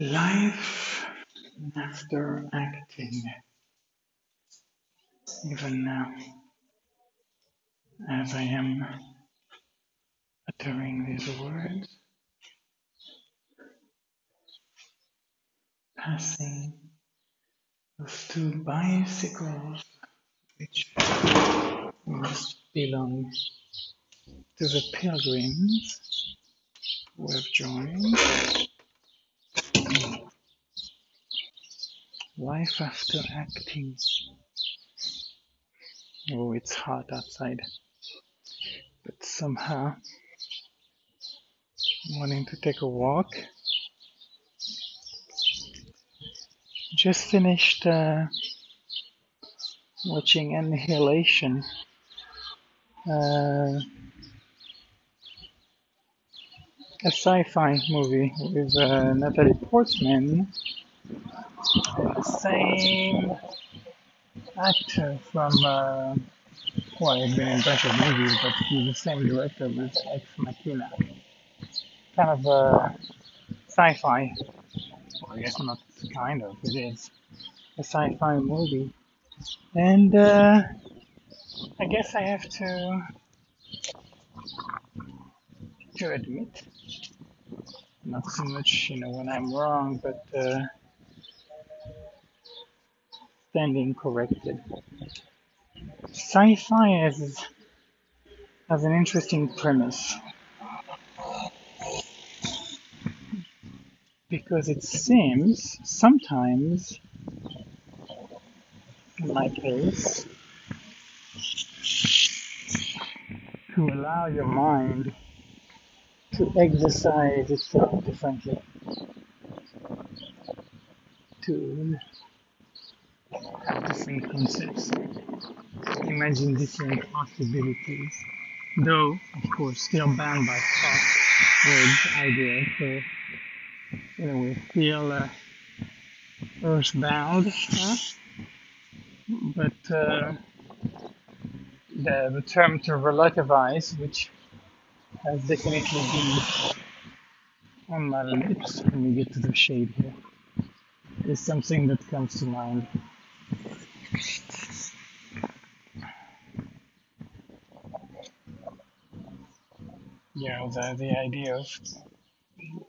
Life after acting, even now, as I am uttering these words, passing those two bicycles which must belong to the pilgrims who have joined. Life after acting. Oh, it's hot outside, but somehow wanting to take a walk. Just finished uh, watching Annihilation. Uh, a sci-fi movie with uh, Natalie Portman, same actor from uh, well, he's been in a bunch of movies, but he's the same director with Ex Machina. Kind of a sci-fi, well, I guess not kind of, it is a sci-fi movie, and uh, I guess I have to to admit, not so much, you know, when I'm wrong, but uh, standing corrected. Sci-fi has has an interesting premise. Because it seems sometimes, in my case, to allow your mind to exercise itself differently, to different concepts, imagine different possibilities, though, of course, still bound by thought, words, ideas, so, in a way, still uh, earthbound, huh? but uh, the, the term to relativize, which has definitely been on my lips when we get to the shade here, is something that comes to mind. You know, the, the idea of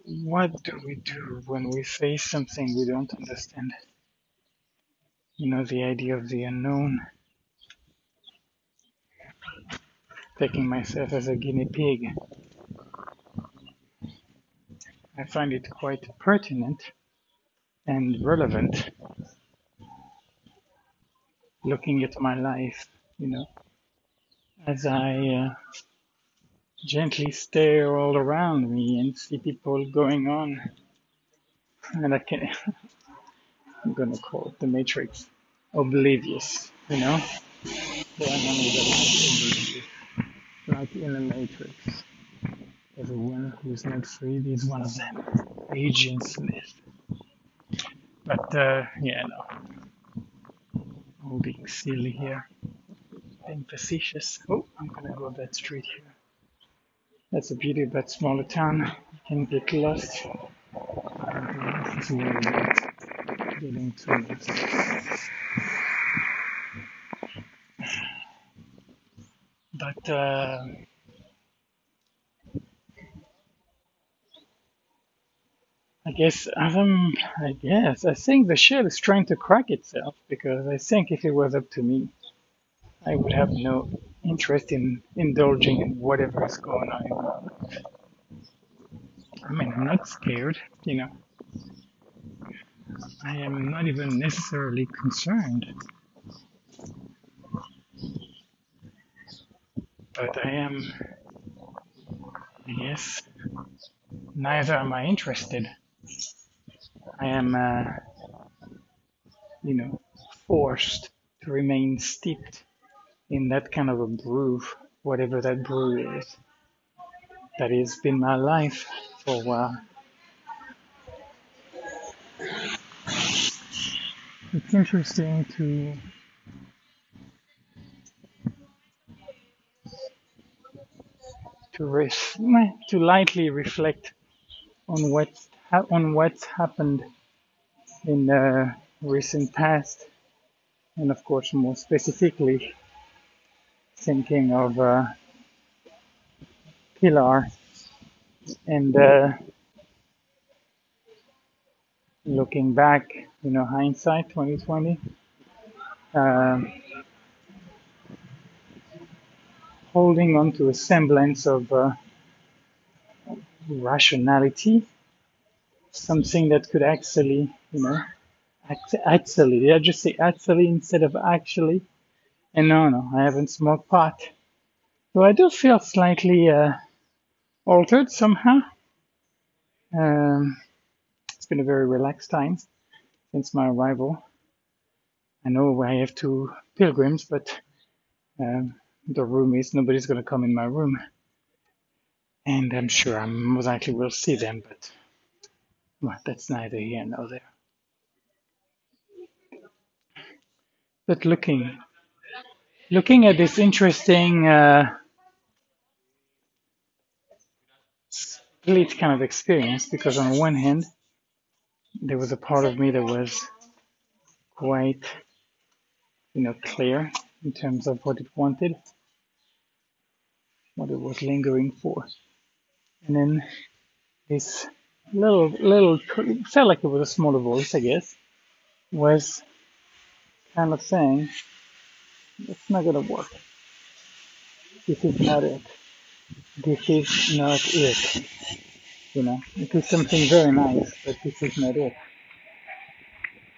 what do we do when we face something we don't understand? You know, the idea of the unknown, taking myself as a guinea pig. I find it quite pertinent and relevant looking at my life, you know, as I uh, gently stare all around me and see people going on. And I can, I'm gonna call it the Matrix, oblivious, you know? Like in the Matrix. Everyone who's not freed is one of them. Agent Smith. But, uh, yeah, no. Being silly here. Being facetious. Oh, I'm gonna go that street here. That's the beauty of that smaller town. You can get lost. This getting too lost. But uh, guess I'm, I guess I think the shell is trying to crack itself because I think if it was up to me, I would have no interest in indulging in whatever is going on. I mean, I'm not scared, you know. I am not even necessarily concerned, but I am, yes, neither am I interested. I am, uh, you know, forced to remain steeped in that kind of a brew, whatever that brew is. That has been my life for a while. It's interesting to to ref- to lightly reflect on what ha- on what's happened in the recent past, and of course, more specifically, thinking of uh, Pilar and uh, looking back, you know, hindsight 2020, um, holding on to a semblance of uh, rationality, something that could actually, you know, act- actually, did I just say actually instead of actually? And no, no, I haven't smoked pot. So I do feel slightly uh, altered somehow. Um, it's been a very relaxed time since my arrival. I know I have two pilgrims, but um, the room is nobody's going to come in my room, and I'm sure I most likely will see them, but well, that's neither here nor there. But looking looking at this interesting uh, split kind of experience, because on one hand there was a part of me that was quite you know clear in terms of what it wanted, what it was lingering for, and then this little little felt like it was a smaller voice, I guess, was kind of saying, "It's not gonna work. This is not it. This is not it." You know, it is something very nice, but this is not it.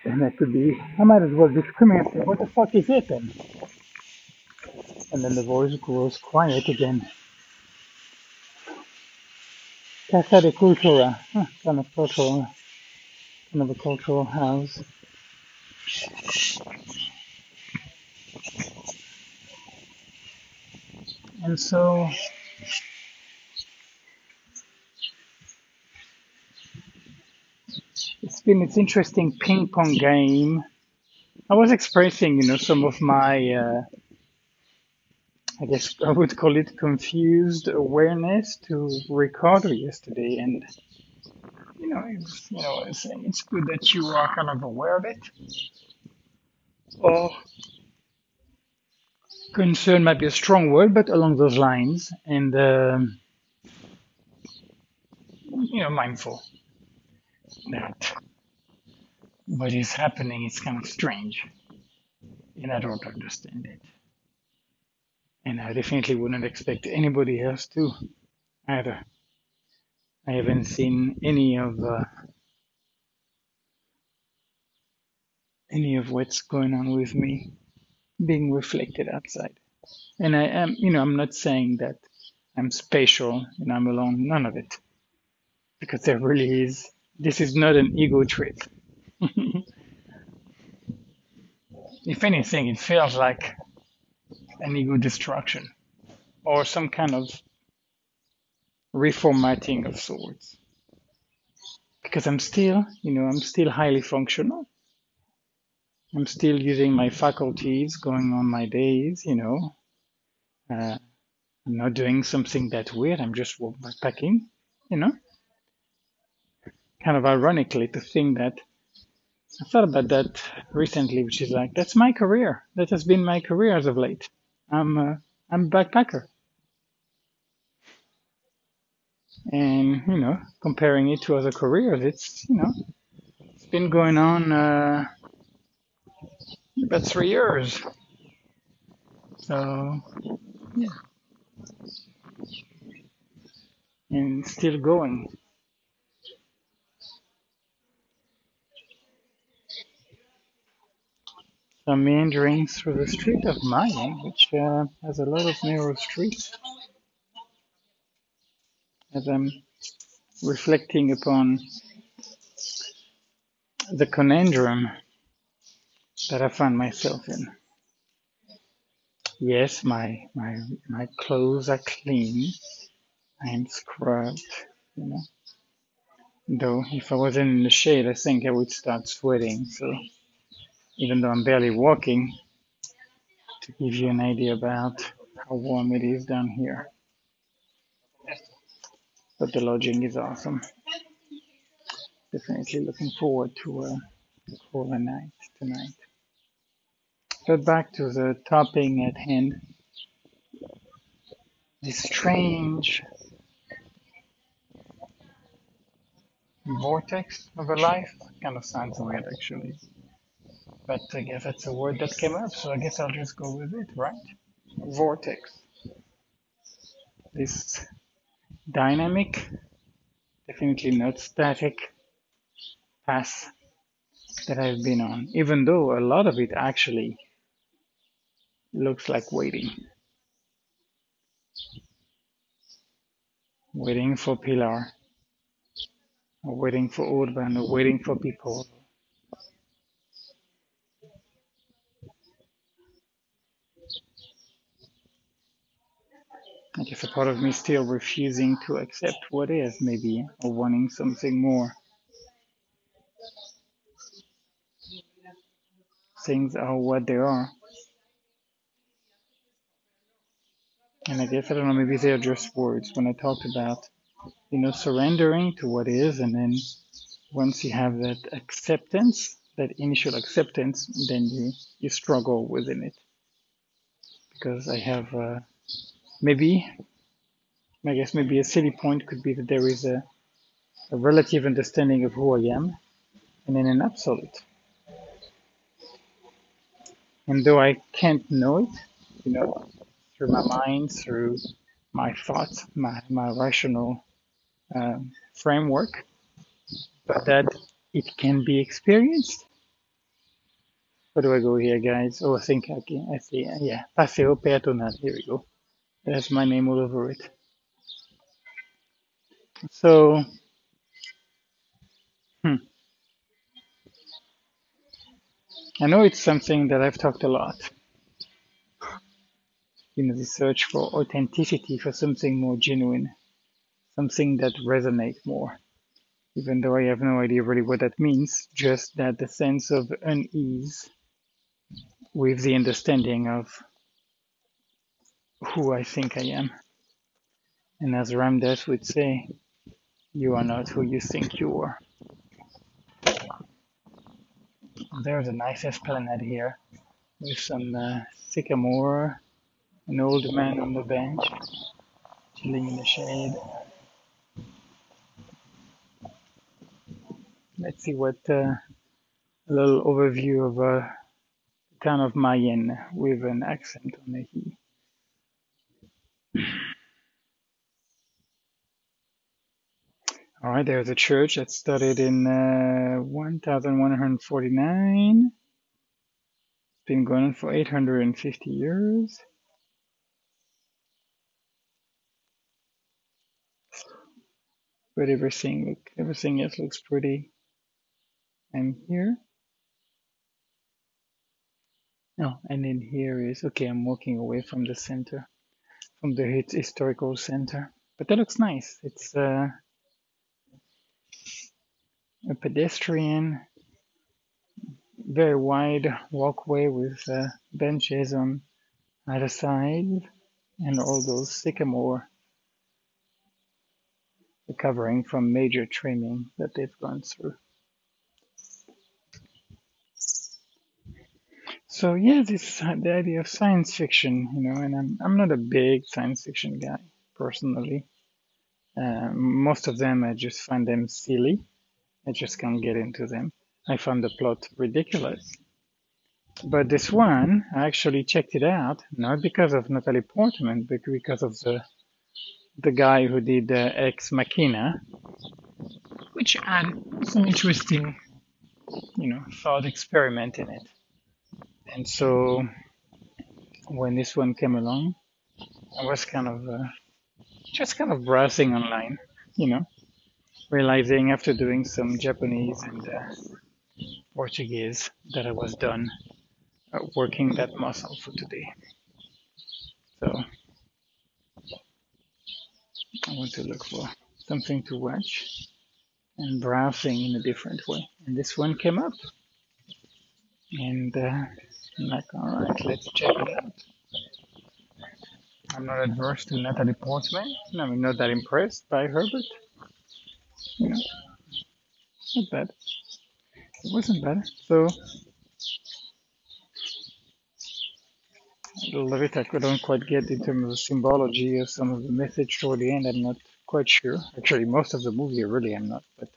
And that could be, I might as well just say, what the fuck is it then? And then the voice grows quiet again. Casa de Cultura, kind of cultural, kind of a cultural house. And so it's been this interesting ping pong game. I was expressing, you know, some of my, uh, I guess I would call it confused awareness to Ricardo yesterday, and you know, it's, you know, it's, it's good that you are kind of aware of it. Or concern might be a strong word, but along those lines, and um, you know, mindful that what is happening is kind of strange, and I don't understand it, and I definitely wouldn't expect anybody else to either. I haven't seen any of uh, any of what's going on with me being reflected outside. And I am, you know, I'm not saying that I'm special and I'm alone, none of it, because there really is. This is not an ego trip. if anything, it feels like an ego destruction or some kind of reformatting of sorts. Because I'm still, you know, I'm still highly functional. I'm still using my faculties, going on my days, you know. Uh, I'm not doing something that weird. I'm just backpacking, you know. Kind of ironically to think that I thought about that recently, which is like that's my career. That has been my career as of late. I'm uh, I'm a backpacker, and you know, comparing it to other careers, it's you know, it's been going on uh, about three years. So yeah, and still going. I'm meandering through the street of Maya, which uh, has a lot of narrow streets, as I'm reflecting upon the conundrum that I find myself in. Yes, my my my clothes are clean. I'm scrubbed, you know. Though if I wasn't in the shade, I think I would start sweating. So even though I'm barely walking, to give you an idea about how warm it is down here. But the lodging is awesome. Definitely looking forward to uh, a cooler night tonight. But back to the topic at hand. This strange vortex of a life kind of sounds weird actually. But I guess that's a word that came up, so I guess I'll just go with it, right? Vortex. This dynamic, definitely not static path that I've been on, even though a lot of it actually looks like waiting. Waiting for Pilar, or waiting for Urban, or waiting for people. I guess a part of me still refusing to accept what is, maybe, or wanting something more. Things are what they are. And I guess, I don't know, maybe they're just words when I talked about, you know, surrendering to what is, and then once you have that acceptance, that initial acceptance, then you, you struggle within it. Because I have, uh, maybe, I guess maybe a silly point could be that there is a, a relative understanding of who I am, and then an absolute. And though I can't know it, you know, through my mind, through my thoughts, my, my rational um, framework, but that it can be experienced. Where do I go here, guys? Oh, I think I can. I see. Yeah, Paseo Peatonal. Here we go. That's my name all over it. So, hmm. I know it's something that I've talked a lot. You know, the search for authenticity, for something more genuine, something that resonates more. Even though I have no idea really what that means, just that the sense of unease with the understanding of who I think I am. And as Ram Dass would say, you are not who you think you are. There's a nice esplanade here with some uh, sycamore, an old man on the bench, chilling in the shade. Let's see what uh, a little overview of uh, town of Mallén with an accent on the he. All right, there's a church that started in uh, 1149. It's been going on for 850 years. But everything look everything else looks pretty. I'm here. Oh, and then here is okay. I'm walking away from the center, from the his- historical center. But that looks nice. It's uh, a pedestrian, very wide walkway with uh, benches on either side, and all those sycamore recovering from major trimming that they've gone through. So yeah, this the idea of science fiction, you know, and I'm I'm not a big science fiction guy personally. Uh, most of them I just find them silly. I just can't get into them. I found the plot ridiculous. But this one, I actually checked it out, not because of Natalie Portman, but because of the the guy who did uh, Ex Machina, which had some interesting, you know, thought experiment in it. And so when this one came along, I was kind of uh, just kind of browsing online, you know, realizing after doing some Japanese and uh, Portuguese that I was done uh, working that muscle for today. So I want to look for something to watch and browsing in a different way. And this one came up, and uh, I'm like, all right, let's check it out. I'm not adverse to Natalie Portman. I'm not that impressed by her, but you know, not bad. It wasn't bad. So a little bit I couldn't quite get in terms of the symbology of some of the message toward the end. I'm not quite sure. Actually, most of the movie really I'm not, but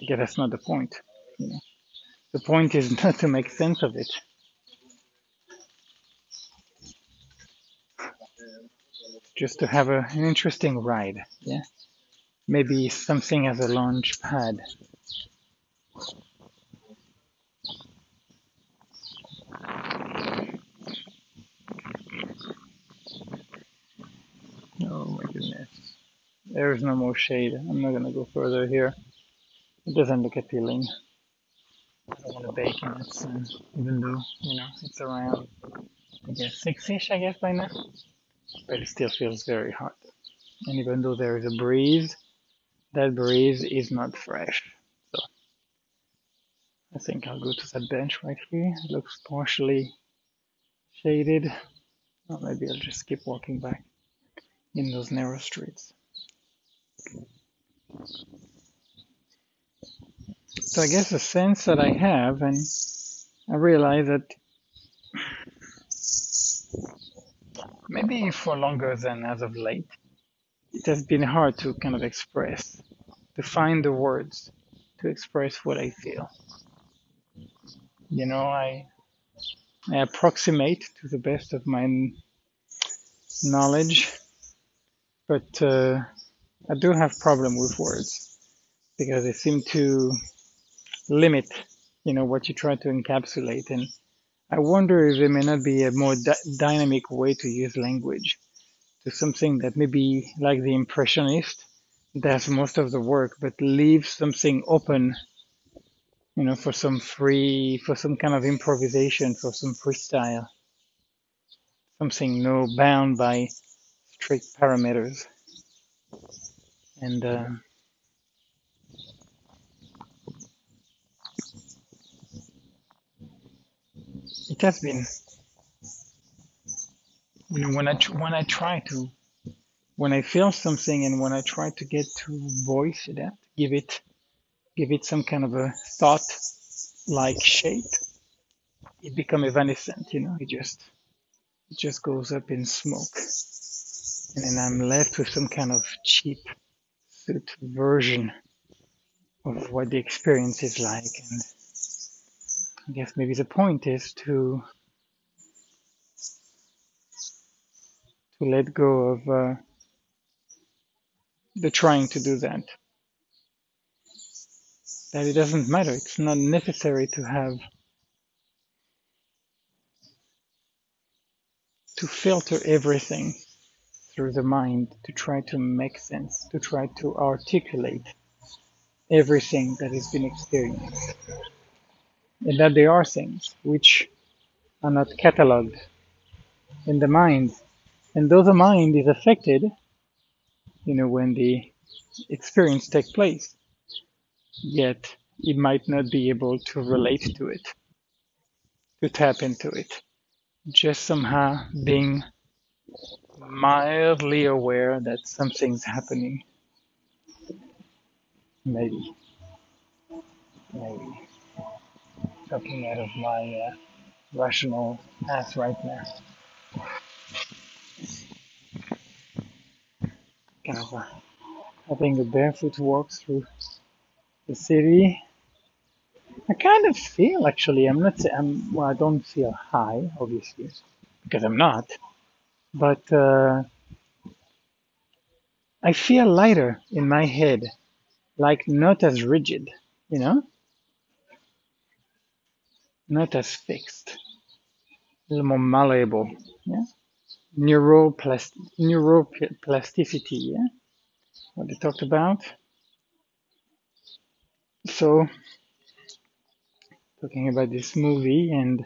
I guess that's not the point. You know, the point is not to make sense of it. Just to have a, an interesting ride. Yeah, maybe something as a launch pad. Oh my goodness. There is no more shade. I'm not gonna go further here. It doesn't look appealing. I don't want to bake in it, even though, you know, it's around, I guess, six-ish, I guess, by now. But it still feels very hot. And even though there is a breeze, that breeze is not fresh. So I think I'll go to that bench right here. It looks partially shaded. Or maybe I'll just keep walking back in those narrow streets. So I guess the sense that I have, and I realize that maybe for longer than as of late, it has been hard to kind of express, to find the words to express what I feel. You know, I, I approximate to the best of my knowledge, but uh, I do have problem with words because they seem to limit, you know, what you try to encapsulate. And I wonder if there may not be a more dy- dynamic way to use language to something that maybe like the impressionist does most of the work, but leaves something open, you know, for some free, for some kind of improvisation, for some freestyle, something no bound by strict parameters. And uh, it has been, you know, when I when I try to, when I feel something, and when I try to get to voice it give it, give it some kind of a thought-like shape, it become evanescent. You know, it just it just goes up in smoke, and then I'm left with some kind of cheap suit version of what the experience is like. And I guess maybe the point is to to let go of uh, the trying to do that. That it doesn't matter. It's not necessary to have to filter everything through the mind to try to make sense, to try to articulate everything that has been experienced. And that they are things which are not catalogued in the mind. And though the mind is affected, you know, when the experience takes place, yet it might not be able to relate to it, to tap into it. Just somehow being mildly aware that something's happening. Maybe, maybe. Talking out of my uh, rational path right now. Kind of uh, having a barefoot walk through the city. I kind of feel actually, I'm not, I'm, well, I don't feel high, obviously, because I'm not, but uh, I feel lighter in my head, like not as rigid, you know, not as fixed, a little more malleable, yeah. Neuroplast- neuroplasticity, yeah, what they talked about. So, talking about this movie, and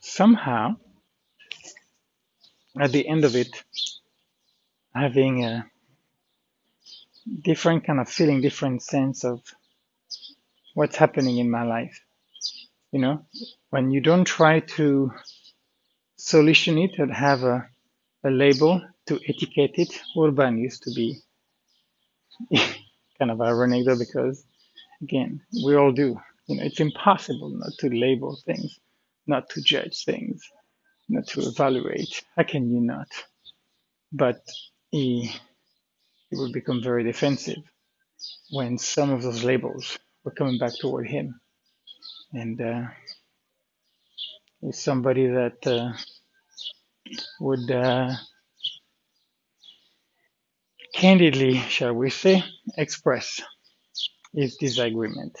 somehow at the end of it, having a different kind of feeling, different sense of what's happening in my life. You know, when you don't try to solution it and have a, a label to etiquette it, urban used to be kind of ironic though because Again, we all do. You know, it's impossible not to label things, not to judge things, not to evaluate. How can you not? But he, he would become very defensive when some of those labels were coming back toward him. And uh, he's somebody that uh, would uh, candidly, shall we say, express his disagreement.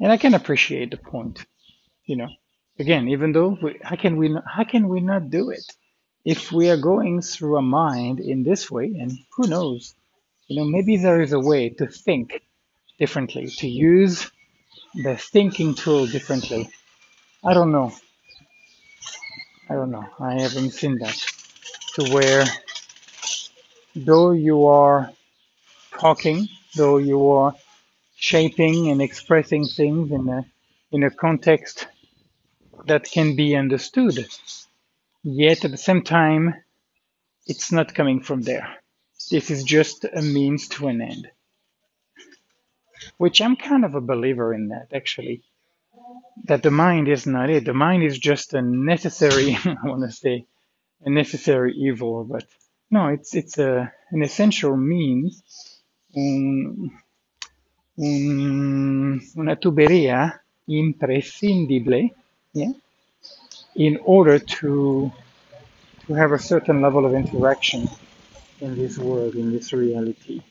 And I can appreciate the point. You know, again, even though we, how can we not, how can we not do it if we are going through a mind in this way? And who knows? You know, maybe there is a way to think differently, to use the thinking tool differently. I don't know. I don't know. I haven't seen that to where though you are talking, though you are shaping and expressing things in a in a context that can be understood, yet at the same time, it's not coming from there. This is just a means to an end, which I'm kind of a believer in that actually. That the mind is not it. The mind is just a necessary, I want to say, a necessary evil, but no, it's it's a an essential means, un, un, una tubería imprescindible, yeah, in order to to have a certain level of interaction in this world, in this reality.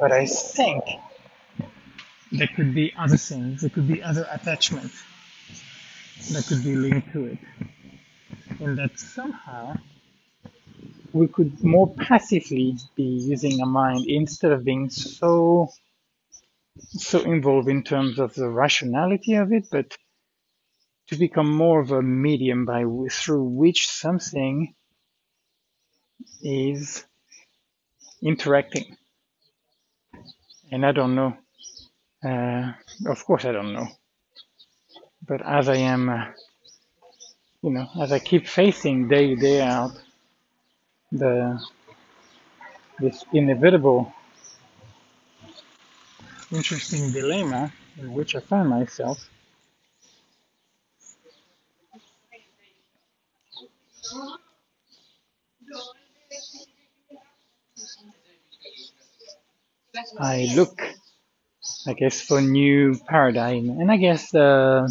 But I think there could be other things, there could be other attachments that could be linked to it, and that somehow we could more passively be using a mind instead of being so so involved in terms of the rationality of it, but to become more of a medium by through which something is interacting. And I don't know. Uh, of course, I don't know. But as I am, uh, you know, as I keep facing day day out the this inevitable, interesting dilemma in which I find myself, I look, I guess, for new paradigm, and I guess uh,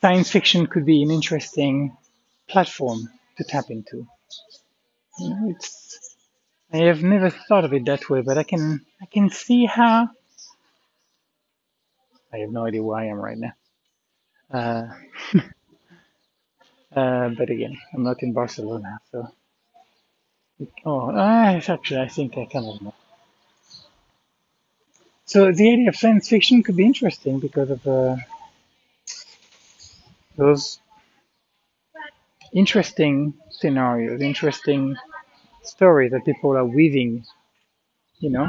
science fiction could be an interesting platform to tap into. You know, it's I have never thought of it that way, but I can I can see how. I have no idea where I am right now. Uh, uh, but again, I'm not in Barcelona, so oh, actually, I think I kind of know. So the idea of science fiction could be interesting because of uh, those interesting scenarios, interesting stories that people are weaving, you know,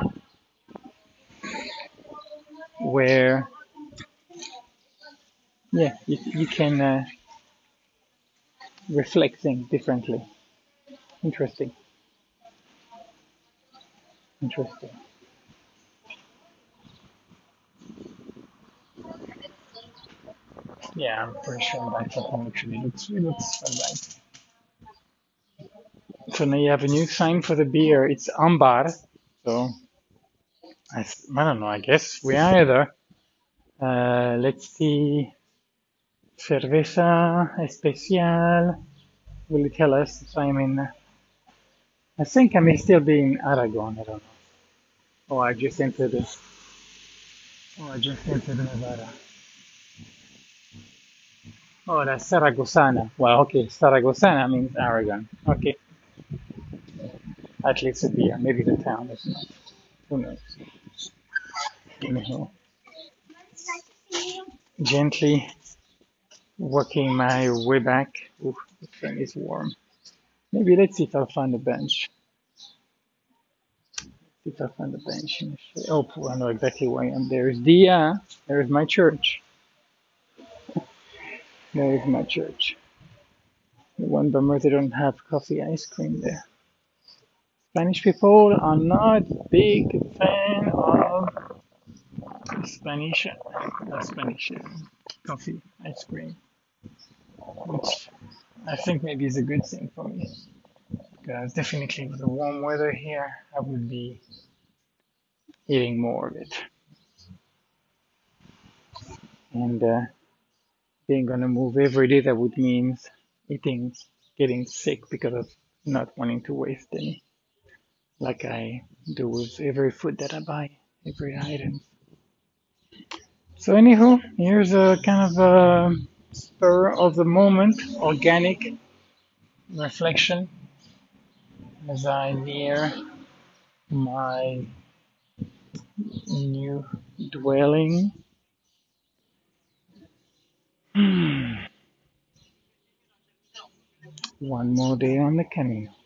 where yeah, you, you can uh, reflect things differently. Interesting, interesting. Yeah, I'm pretty sure that something actually looks it looks. So now you have a new sign for the beer. It's ambar. So I don't know. I guess we are either. Uh, let's see. Cerveza especial. Will it tell us if I'm in? I think I may still be in Aragon. I don't know. Oh, I just entered. the- Oh, I just entered Navarra. Oh, that's Zaragozana. Well, okay, Zaragozana means Aragon. Okay, at least a beer. Maybe the town is not. Who knows? Anyhow, gently working my way back. Ooh, the thing is warm. Maybe let's see if I'll find a bench. See if I find a bench. in the shade. Oh, I know exactly where I am. There's the, uh, there's my church. There is my church. The one bummer they don't have coffee ice cream there. Spanish people are not big fan of Spanish, uh, Spanish uh, coffee ice cream, which I think maybe is a good thing for me because definitely with the warm weather here, I would be eating more of it. And uh, being on the move every day, that would mean eating, getting sick because of not wanting to waste any, like I do with every food that I buy, every item. So, anywho, here's a kind of a spur of the moment, organic reflection as I near my new dwelling. Hmm. One more day on the Camino.